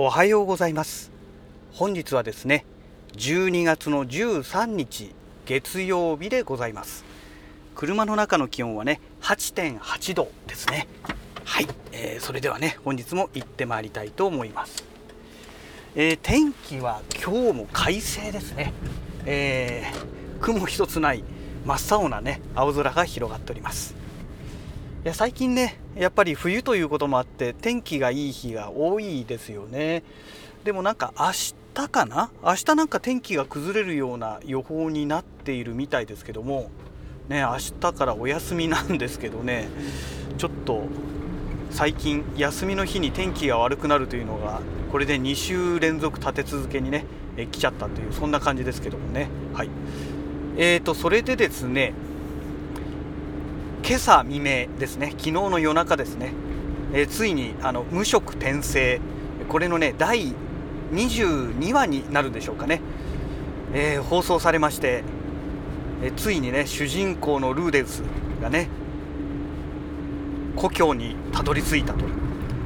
おはようございます。本日はですね12月の13日月曜日でございます。車の中の気温はね8.8度ですね。はい、えー、それではね本日も行ってまいりたいと思います、えー、天気は今日も快晴ですね、えー、雲一つない真っ青なね青空が広がっております。いや最近ねやっぱり冬ということもあって天気がいい日が多いですよね。でもなんか明日かな？明日なんか天気が崩れるような予報になっているみたいですけどもね明日からお休みなんですけどねちょっと最近休みの日に天気が悪くなるというのがこれで2週連続立て続けにねえ来ちゃったというそんな感じですけどもね。はい。えーとそれでですね今朝未明ですね。昨日の夜中ですね、えー、ついにあの無色転生。これのね第22話になるでしょうかね、えー、放送されまして、えー、ついにね主人公のルーデウスがね故郷にたどり着いたと。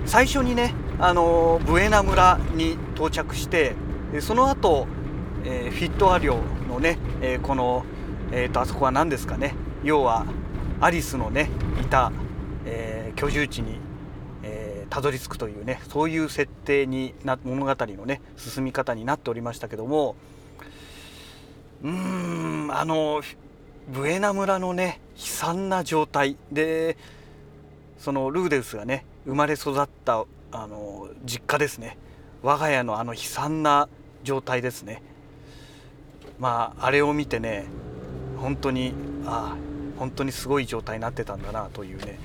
最初にねあのブエナ村に到着してその後、えフィットア領のね、えこの、えーとあそこは何ですかね。要はアリスのねいた、えー、居住地にたど、り着くというねそういう設定にな物語のね進み方になっておりましたけどもうーんあのブエナ村のね悲惨な状態。でそのルーデウスがね生まれ育ったあの実家ですね。我が家のあの悲惨な状態ですね。まああれを見てね本当にああ本当にすごい状態になってたんだなというね、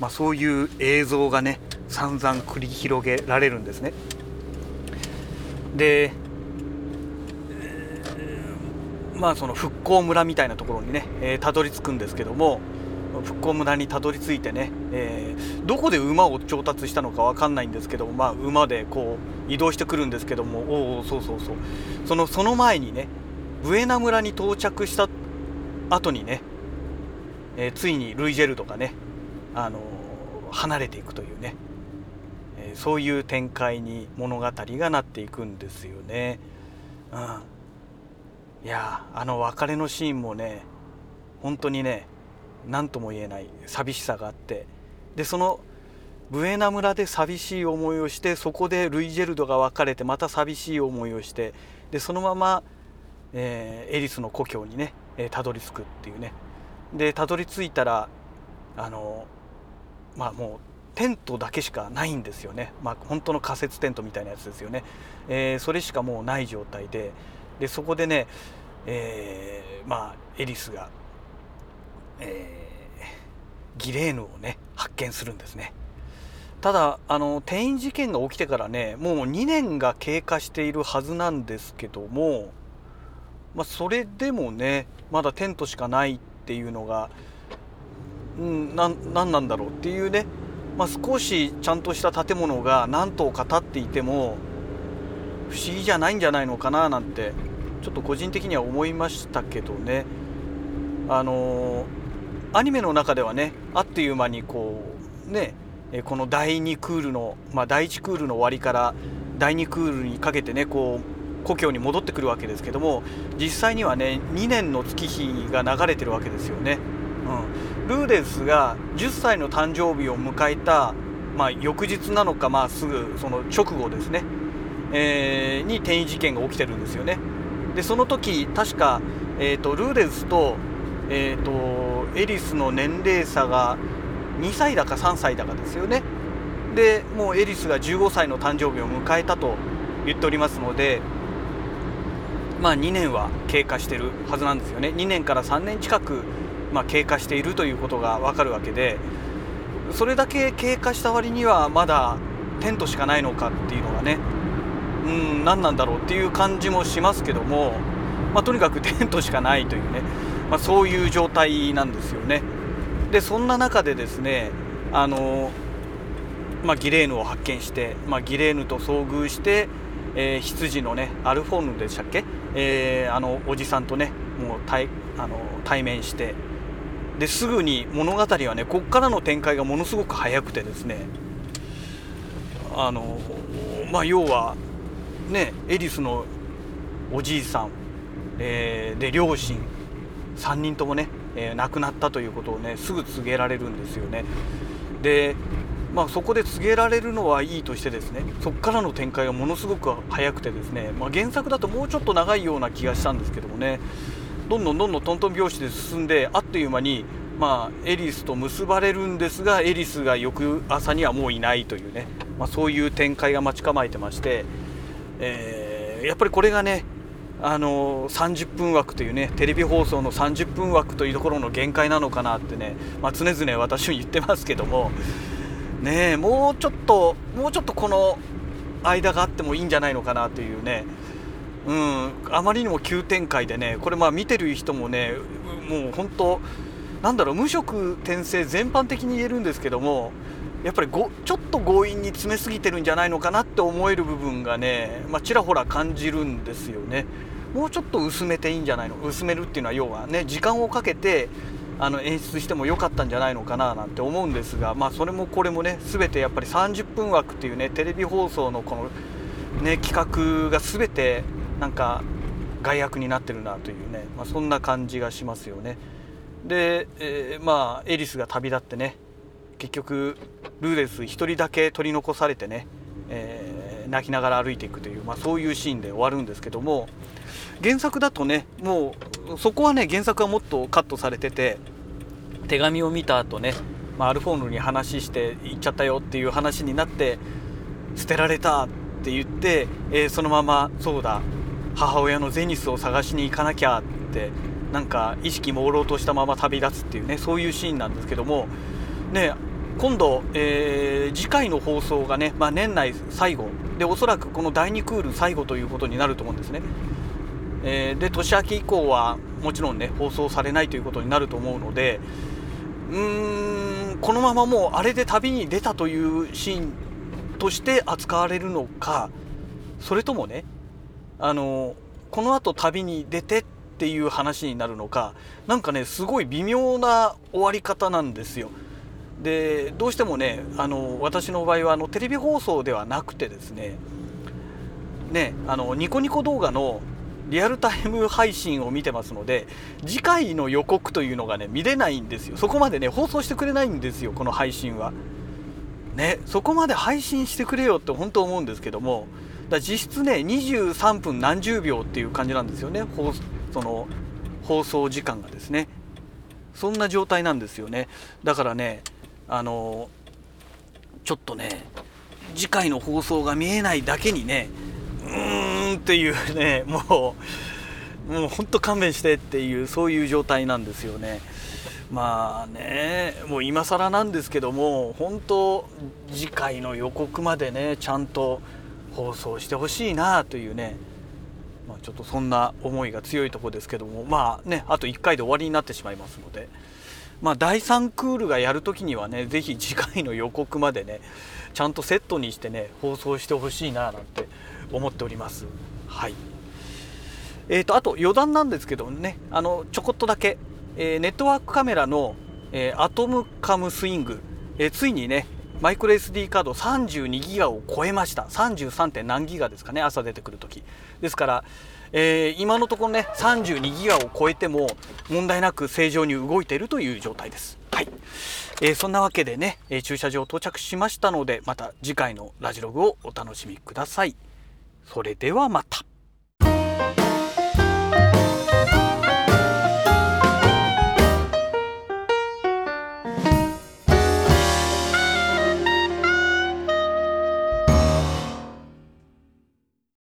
まあ、そういう映像がね散々繰り広げられるんですね。で、まあその復興村みたいなところにね、えー、たどり着くんですけども復興村にたどり着いてね、えー、どこで馬を調達したのか分かんないんですけども、まあ、馬でこう移動してくるんですけどもおおそうそうそうそのその前にねブエナ村に到着した後にねえー、ついにルイジェルドがね、あのー、離れていくというね、えー、そういう展開に物語がなっていくんですよね。うん、いやあの別れのシーンもね本当にね何とも言えない寂しさがあってでそのブエナ村で寂しい思いをしてそこでルイジェルドが別れてまた寂しい思いをしてでそのまま、えー、エリスの故郷にねたど、り着くっていうね。でたどり着いたらあのまあもうテントだけしかないんですよね、まあ、本当の仮設テントみたいなやつですよね、えー、それしかもうない状態ででそこでね、えー、まあエリスが、えー、ギレーヌをね発見するんですね。ただあの転院事件が起きてからねもう2年が経過しているはずなんですけども、まあ、それでもねまだテントしかないってていうのが、うん、な何なんだろうっていうね、まあ、少しちゃんとした建物が何棟か建っていても不思議じゃないんじゃないのかななんてちょっと個人的には思いましたけどね。あのアニメの中ではねあっという間にこうねこの第2クールの、まあ、第1クールの終わりから第2クールにかけてねこう故郷に戻ってくるわけですけども実際にはね2年の月日が流れてるわけですよね。うん、ルーデンスが10歳の誕生日を迎えた、まあ、翌日なのか、まあ、すぐその直後ですね、えー、に転移事件が起きてるんですよね。でその時確か、えーと、ルーデンスと,、えーとエリスの年齢差が2歳だか3歳だかですよね。でもうエリスが15歳の誕生日を迎えたと言っておりますのでまあ、2年は経過してるはずなんですよね2年から3年近く、まあ、経過しているということが分かるわけでそれだけ経過した割にはまだテントしかないのかっていうのがねうん何なんだろうっていう感じもしますけども、まあ、とにかくテントしかないというね、まあ、そういう状態なんですよね。でそんな中でですねあの、まあ、ギレーヌを発見して、まあ、ギレーヌと遭遇してえー、羊のねアルフォーヌでしたっけ、えー、あのおじさんとねもう対あの対面して。ですぐに物語はねこっからの展開がものすごく早くてですね。あのまあ要はねエリスのおじいさん、えー、で両親3人ともね、えー、亡くなったということをねすぐ告げられるんですよね。でまあ、そこで告げられるのはいいとしてですねそこからの展開がものすごく早くてですね、まあ、原作だともうちょっと長いような気がしたんですけどもねどんどんどんどんトントン拍子で進んであっという間に、まあ、エリスと結ばれるんですがエリスが翌朝にはもういないというね、まあ、そういう展開が待ち構えてまして、えー、やっぱりこれがねあの30分枠というねテレビ放送の30分枠というところの限界なのかなってね、まあ、常々私も言ってますけどもねもうちょっともうちょっとこの間があってもいいんじゃないのかなというねうんあまりにも急展開でねこれまあ見てる人もねもう本当なんだろう無色転生全般的に言えるんですけどもやっぱりごちょっと強引に詰めすぎてるんじゃないのかなって思える部分がね、まあ、ちらほら感じるんですよね。もうちょっと薄めていいんじゃないの？薄めるっていうのは要はね時間をかけてあの演出しても良かったんじゃないのかななんて思うんですが、まあ、それもこれもね全てやっぱり30分枠っていうねテレビ放送のこの、ね、企画が全てなんか害悪になってるなというね、まあ、そんな感じがしますよね。で、えー、まあエリスが旅立ってね結局ルーデス1人だけ取り残されてね、え、泣きながら歩いていくという、まあ、そういうシーンで終わるんですけども原作だとねもうそこはね原作はもっとカットされてて手紙を見た後ね、まあ、アルフォーヌに話して行っちゃったよっていう話になって捨てられたって言って、えー、そのままそうだ母親のゼニスを探しに行かなきゃってなんか意識朦朧としたまま旅立つっていうねそういうシーンなんですけどもね今度、えー、次回の放送がね、まあ、年内最後でおそらくこの第2クール最後ということになると思うんですね。えー、で年明け以降はもちろんね放送されないということになると思うのでうーんこのままもうあれで旅に出たというシーンとして扱われるのかそれともねあのこのあと旅に出てっていう話になるのか何かねすごい微妙な終わり方なんですよ。でどうしてもねあの私の場合はあのテレビ放送ではなくてですねねあのニコニコ動画のリアルタイム配信を見てますので次回の予告というのがね見れないんですよ。そこまでね放送してくれないんですよこの配信は。ねそこまで配信してくれよって本当思うんですけどもだ実質ね23分何十秒っていう感じなんですよね。放その放送時間がですね。そんな状態なんですよね。だからねあのちょっとね次回の放送が見えないだけにねうーんっていうねもうもうほんと勘弁してっていうそういう状態なんですよねまあねもう今更なんですけども本当次回の予告までねちゃんと放送してほしいなというねまあ、ちょっとそんな思いが強いところですけどもまあねあと1回で終わりになってしまいますので。まあ、第3クールがやるときにはね是非次回の予告までねちゃんとセットにしてね放送してほしいななんて思っております。はい。えーと、あと余談なんですけどねあのちょこっとだけ、えー、ネットワークカメラの、えー、アトムカムスイング、えー、ついにねマイクロ SD カード32ギガを超えました。33. 点何ギガですかね朝出てくるとき。ですから、えー、今のところね32ギガを超えても問題なく正常に動いているという状態です。はい、えー、そんなわけでね、え駐車場到着しましたのでまた次回のラジログをお楽しみください。それではまた。